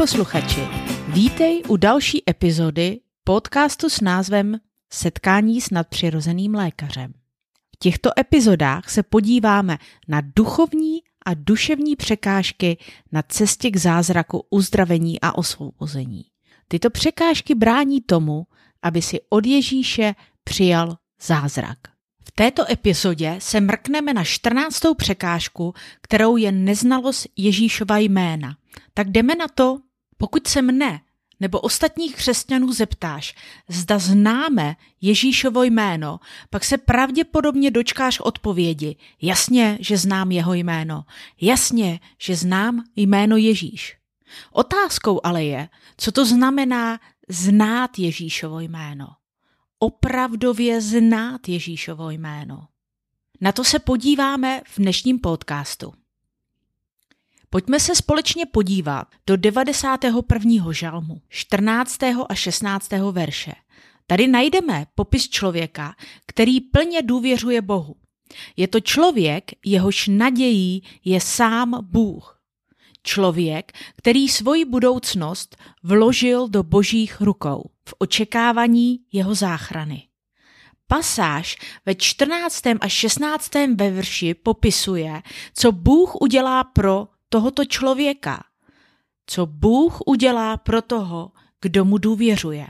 posluchači, vítej u další epizody podcastu s názvem Setkání s nadpřirozeným lékařem. V těchto epizodách se podíváme na duchovní a duševní překážky na cestě k zázraku uzdravení a osvobození. Tyto překážky brání tomu, aby si od Ježíše přijal zázrak. V této epizodě se mrkneme na 14. překážku, kterou je neznalost Ježíšova jména. Tak jdeme na to, pokud se mne nebo ostatních křesťanů zeptáš, zda známe Ježíšovo jméno, pak se pravděpodobně dočkáš odpovědi. Jasně, že znám jeho jméno. Jasně, že znám jméno Ježíš. Otázkou ale je, co to znamená znát Ježíšovo jméno. Opravdově znát Ježíšovo jméno. Na to se podíváme v dnešním podcastu. Pojďme se společně podívat do 91. žalmu, 14. a 16. verše. Tady najdeme popis člověka, který plně důvěřuje Bohu. Je to člověk, jehož nadějí je sám Bůh. Člověk, který svoji budoucnost vložil do božích rukou v očekávání jeho záchrany. Pasáž ve 14. a 16. verši popisuje, co Bůh udělá pro tohoto člověka, co Bůh udělá pro toho, kdo mu důvěřuje.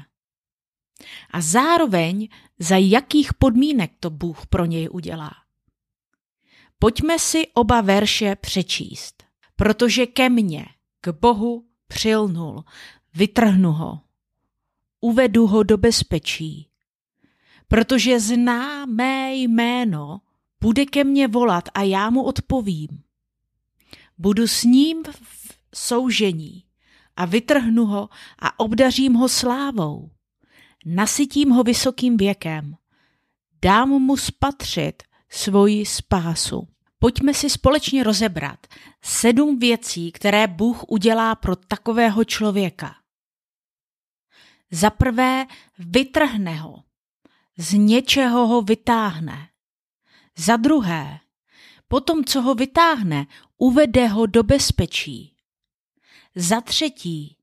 A zároveň za jakých podmínek to Bůh pro něj udělá. Pojďme si oba verše přečíst. Protože ke mně, k Bohu, přilnul, vytrhnu ho, uvedu ho do bezpečí. Protože zná mé jméno, bude ke mně volat a já mu odpovím. Budu s ním v soužení a vytrhnu ho a obdařím ho slávou. Nasytím ho vysokým věkem. Dám mu spatřit svoji spásu. Pojďme si společně rozebrat sedm věcí, které Bůh udělá pro takového člověka. Za prvé vytrhne ho, z něčeho ho vytáhne. Za druhé, potom co ho vytáhne, uvede ho do bezpečí. Za třetí,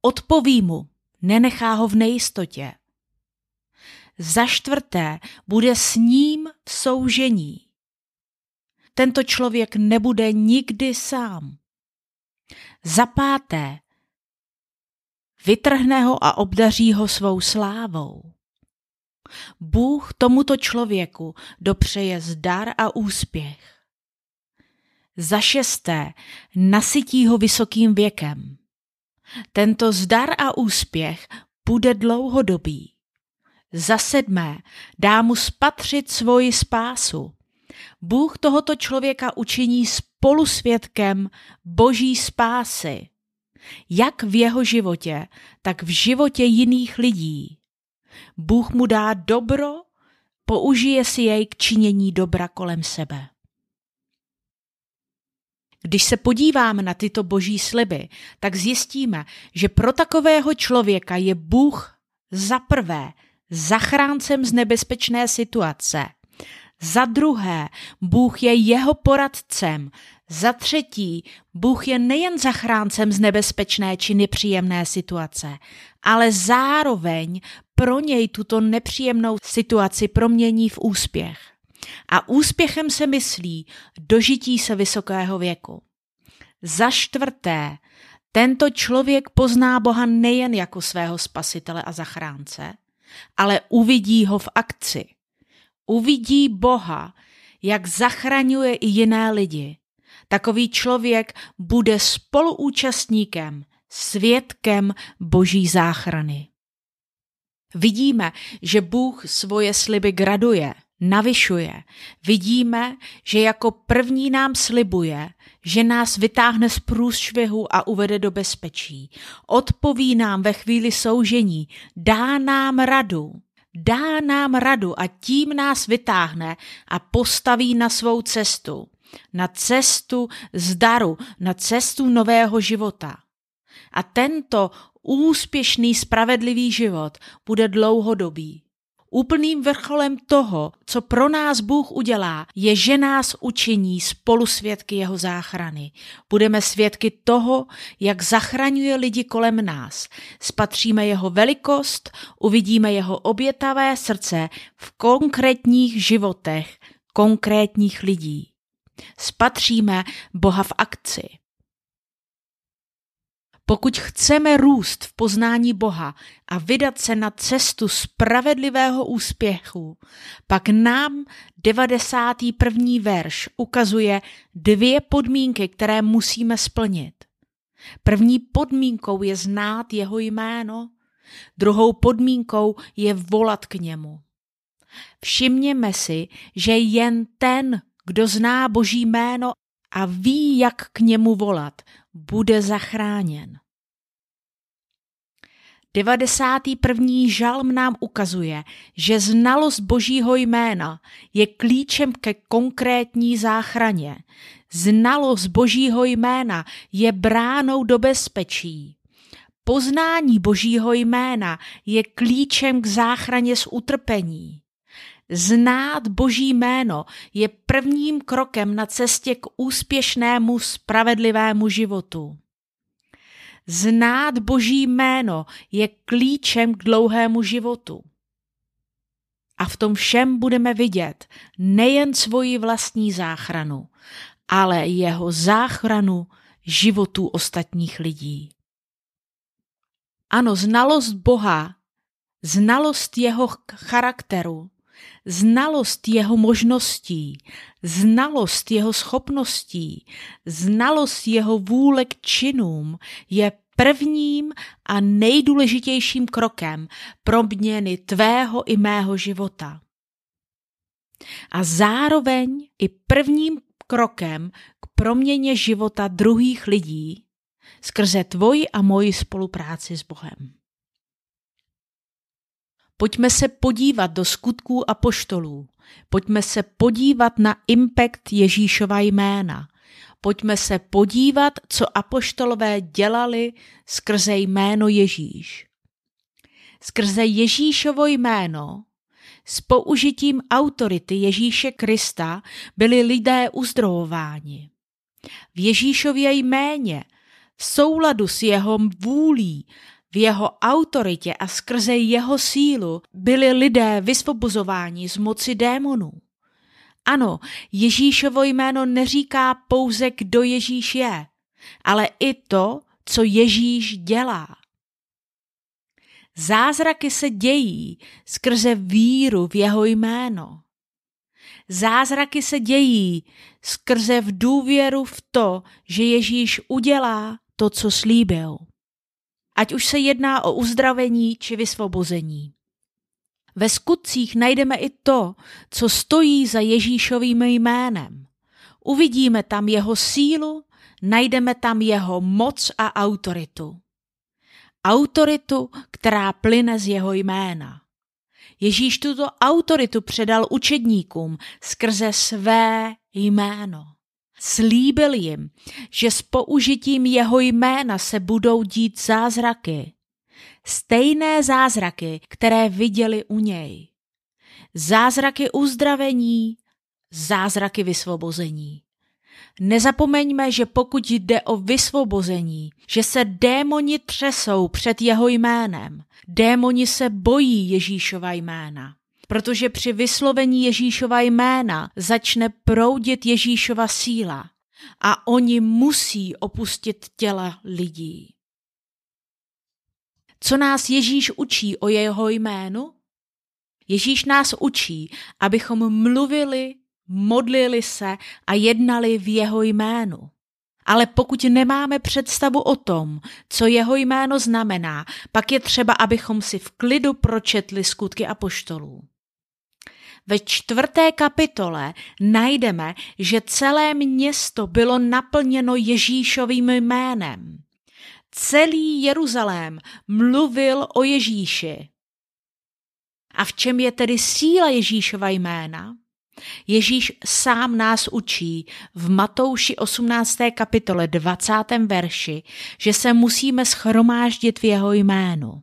odpoví mu, nenechá ho v nejistotě. Za čtvrté, bude s ním v soužení. Tento člověk nebude nikdy sám. Za páté, vytrhne ho a obdaří ho svou slávou. Bůh tomuto člověku dopřeje zdar a úspěch. Za šesté, nasytí ho vysokým věkem. Tento zdar a úspěch bude dlouhodobý. Za sedmé, dá mu spatřit svoji spásu. Bůh tohoto člověka učiní spolusvědkem boží spásy, jak v jeho životě, tak v životě jiných lidí. Bůh mu dá dobro, použije si jej k činění dobra kolem sebe. Když se podíváme na tyto boží sliby, tak zjistíme, že pro takového člověka je Bůh za prvé zachráncem z nebezpečné situace – za druhé, Bůh je jeho poradcem. Za třetí, Bůh je nejen zachráncem z nebezpečné či nepříjemné situace, ale zároveň pro něj tuto nepříjemnou situaci promění v úspěch. A úspěchem se myslí dožití se vysokého věku. Za čtvrté, tento člověk pozná Boha nejen jako svého spasitele a zachránce, ale uvidí ho v akci – uvidí Boha, jak zachraňuje i jiné lidi. Takový člověk bude spoluúčastníkem, svědkem Boží záchrany. Vidíme, že Bůh svoje sliby graduje, navyšuje. Vidíme, že jako první nám slibuje, že nás vytáhne z průšvihu a uvede do bezpečí. Odpoví nám ve chvíli soužení, dá nám radu dá nám radu a tím nás vytáhne a postaví na svou cestu. Na cestu zdaru, na cestu nového života. A tento úspěšný, spravedlivý život bude dlouhodobý. Úplným vrcholem toho, co pro nás Bůh udělá, je, že nás učiní spolusvědky jeho záchrany. Budeme svědky toho, jak zachraňuje lidi kolem nás. Spatříme jeho velikost, uvidíme jeho obětavé srdce v konkrétních životech konkrétních lidí. Spatříme Boha v akci. Pokud chceme růst v poznání Boha a vydat se na cestu spravedlivého úspěchu, pak nám 91. verš ukazuje dvě podmínky, které musíme splnit. První podmínkou je znát jeho jméno, druhou podmínkou je volat k němu. Všimněme si, že jen ten, kdo zná Boží jméno a ví, jak k němu volat, bude zachráněn. 91. žalm nám ukazuje, že znalost Božího jména je klíčem ke konkrétní záchraně. Znalost Božího jména je bránou do bezpečí. Poznání Božího jména je klíčem k záchraně z utrpení. Znát Boží jméno je prvním krokem na cestě k úspěšnému, spravedlivému životu. Znát Boží jméno je klíčem k dlouhému životu. A v tom všem budeme vidět nejen svoji vlastní záchranu, ale jeho záchranu životů ostatních lidí. Ano, znalost Boha, znalost jeho charakteru, znalost jeho možností, znalost jeho schopností, znalost jeho vůle k činům je prvním a nejdůležitějším krokem pro měny tvého i mého života. A zároveň i prvním krokem k proměně života druhých lidí skrze tvoji a moji spolupráci s Bohem. Pojďme se podívat do skutků a poštolů. Pojďme se podívat na impact Ježíšova jména. Pojďme se podívat, co apoštolové dělali skrze jméno Ježíš. Skrze Ježíšovo jméno s použitím autority Ježíše Krista byli lidé uzdravováni. V Ježíšově jméně, v souladu s jeho vůlí, v jeho autoritě a skrze jeho sílu byli lidé vysvobozováni z moci démonů. Ano, Ježíšovo jméno neříká pouze, kdo Ježíš je, ale i to, co Ježíš dělá. Zázraky se dějí skrze víru v jeho jméno. Zázraky se dějí skrze v důvěru v to, že Ježíš udělá to, co slíbil ať už se jedná o uzdravení či vysvobození. Ve skutcích najdeme i to, co stojí za Ježíšovým jménem. Uvidíme tam jeho sílu, najdeme tam jeho moc a autoritu. Autoritu, která plyne z jeho jména. Ježíš tuto autoritu předal učedníkům skrze své jméno. Slíbil jim, že s použitím jeho jména se budou dít zázraky. Stejné zázraky, které viděli u něj. Zázraky uzdravení, zázraky vysvobození. Nezapomeňme, že pokud jde o vysvobození, že se démoni třesou před jeho jménem. Démoni se bojí Ježíšova jména protože při vyslovení Ježíšova jména začne proudit Ježíšova síla a oni musí opustit těla lidí. Co nás Ježíš učí o jeho jménu? Ježíš nás učí, abychom mluvili, modlili se a jednali v jeho jménu. Ale pokud nemáme představu o tom, co jeho jméno znamená, pak je třeba, abychom si v klidu pročetli skutky apoštolů. Ve čtvrté kapitole najdeme, že celé město bylo naplněno Ježíšovým jménem. Celý Jeruzalém mluvil o Ježíši. A v čem je tedy síla Ježíšova jména? Ježíš sám nás učí v Matouši 18. kapitole 20. verši, že se musíme schromáždit v jeho jménu.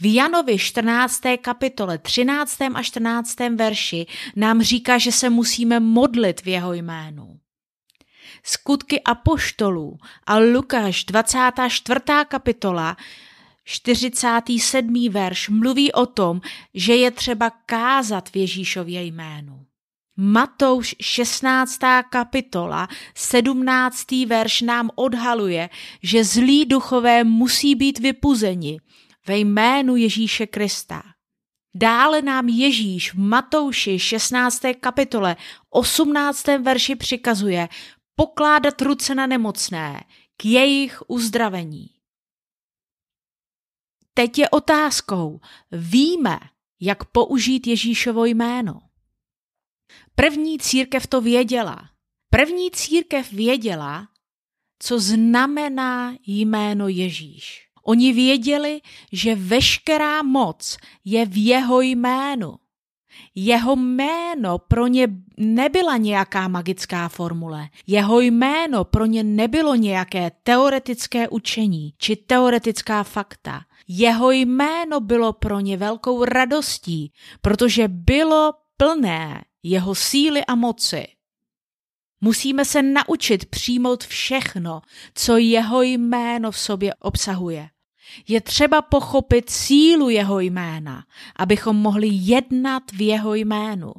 V Janovi 14. kapitole 13. a 14. verši nám říká, že se musíme modlit v jeho jménu. Skutky apoštolů a Lukáš 24. kapitola 47. verš mluví o tom, že je třeba kázat v Ježíšově jménu. Matouš 16. kapitola 17. verš nám odhaluje, že zlí duchové musí být vypuzeni ve jménu Ježíše Krista. Dále nám Ježíš v Matouši 16. kapitole 18. verši přikazuje pokládat ruce na nemocné k jejich uzdravení. Teď je otázkou, víme, jak použít Ježíšovo jméno. První církev to věděla. První církev věděla, co znamená jméno Ježíš. Oni věděli, že veškerá moc je v jeho jménu. Jeho jméno pro ně nebyla nějaká magická formule. Jeho jméno pro ně nebylo nějaké teoretické učení či teoretická fakta. Jeho jméno bylo pro ně velkou radostí, protože bylo plné jeho síly a moci. Musíme se naučit přijmout všechno, co jeho jméno v sobě obsahuje. Je třeba pochopit sílu jeho jména, abychom mohli jednat v jeho jménu.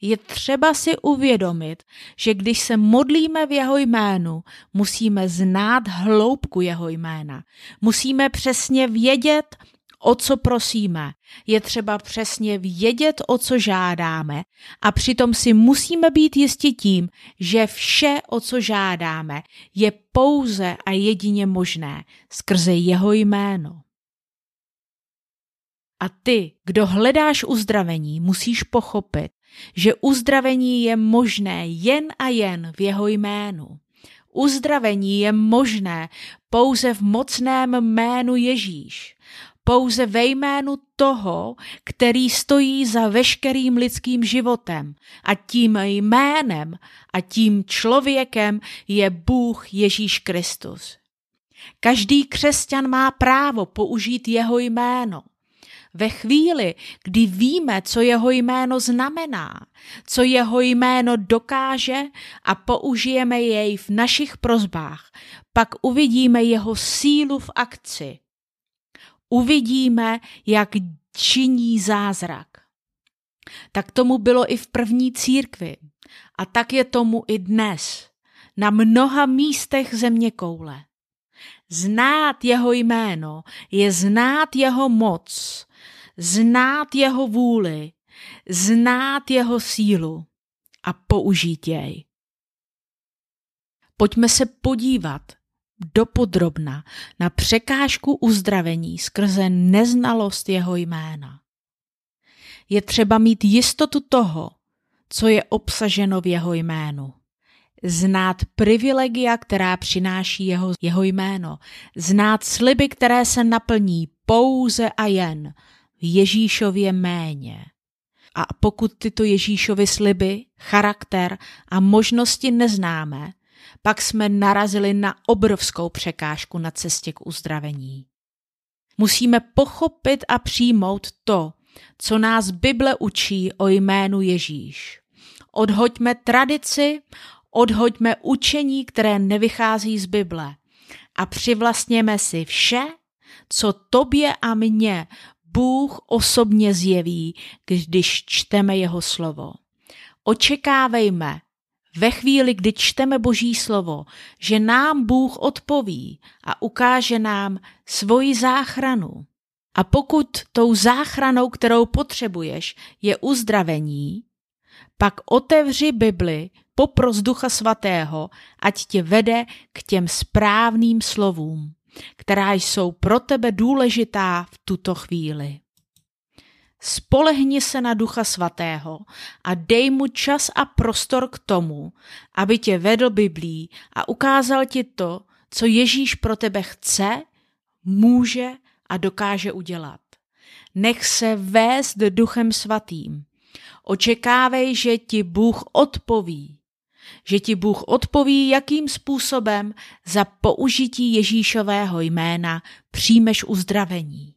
Je třeba si uvědomit, že když se modlíme v jeho jménu, musíme znát hloubku jeho jména. Musíme přesně vědět, o co prosíme. Je třeba přesně vědět, o co žádáme a přitom si musíme být jistí tím, že vše, o co žádáme, je pouze a jedině možné skrze jeho jméno. A ty, kdo hledáš uzdravení, musíš pochopit, že uzdravení je možné jen a jen v jeho jménu. Uzdravení je možné pouze v mocném jménu Ježíš pouze ve jménu toho, který stojí za veškerým lidským životem. A tím jménem a tím člověkem je Bůh Ježíš Kristus. Každý křesťan má právo použít jeho jméno. Ve chvíli, kdy víme, co jeho jméno znamená, co jeho jméno dokáže a použijeme jej v našich prozbách, pak uvidíme jeho sílu v akci uvidíme, jak činí zázrak. Tak tomu bylo i v první církvi a tak je tomu i dnes na mnoha místech země koule. Znát jeho jméno je znát jeho moc, znát jeho vůli, znát jeho sílu a použít jej. Pojďme se podívat dopodrobna na překážku uzdravení skrze neznalost jeho jména. Je třeba mít jistotu toho, co je obsaženo v jeho jménu. Znát privilegia, která přináší jeho, jeho jméno. Znát sliby, které se naplní pouze a jen v Ježíšově méně. A pokud tyto Ježíšovy sliby, charakter a možnosti neznáme, pak jsme narazili na obrovskou překážku na cestě k uzdravení. Musíme pochopit a přijmout to, co nás Bible učí o jménu Ježíš. Odhoďme tradici, odhoďme učení, které nevychází z Bible a přivlastněme si vše, co tobě a mně Bůh osobně zjeví, když čteme jeho slovo. Očekávejme, ve chvíli, kdy čteme Boží slovo, že nám Bůh odpoví a ukáže nám svoji záchranu. A pokud tou záchranou, kterou potřebuješ, je uzdravení, pak otevři Bibli, popros Ducha Svatého, ať tě vede k těm správným slovům, která jsou pro tebe důležitá v tuto chvíli. Spolehni se na Ducha Svatého a dej mu čas a prostor k tomu, aby tě vedl Biblí a ukázal ti to, co Ježíš pro tebe chce, může a dokáže udělat. Nech se vést Duchem Svatým. Očekávej, že ti Bůh odpoví. Že ti Bůh odpoví, jakým způsobem za použití Ježíšového jména přijmeš uzdravení.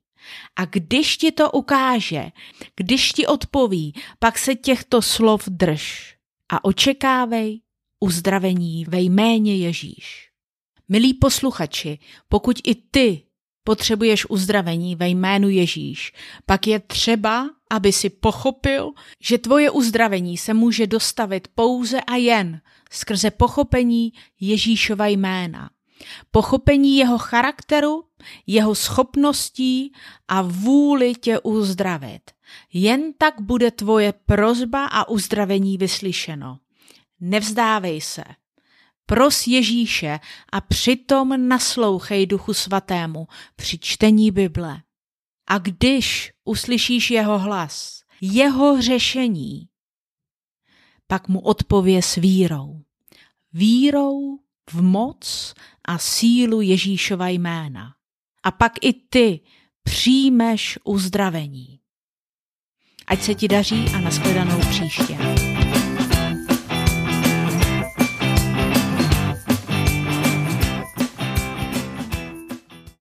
A když ti to ukáže, když ti odpoví, pak se těchto slov drž a očekávej uzdravení ve jméně Ježíš. Milí posluchači, pokud i ty potřebuješ uzdravení ve jménu Ježíš, pak je třeba, aby si pochopil, že tvoje uzdravení se může dostavit pouze a jen skrze pochopení Ježíšova jména. Pochopení jeho charakteru, jeho schopností a vůli tě uzdravit. Jen tak bude tvoje prozba a uzdravení vyslyšeno. Nevzdávej se. Pros Ježíše a přitom naslouchej Duchu Svatému při čtení Bible. A když uslyšíš jeho hlas, jeho řešení, pak mu odpově s vírou. Vírou v moc a sílu Ježíšova jména. A pak i ty přijmeš uzdravení. Ať se ti daří a nashledanou příště.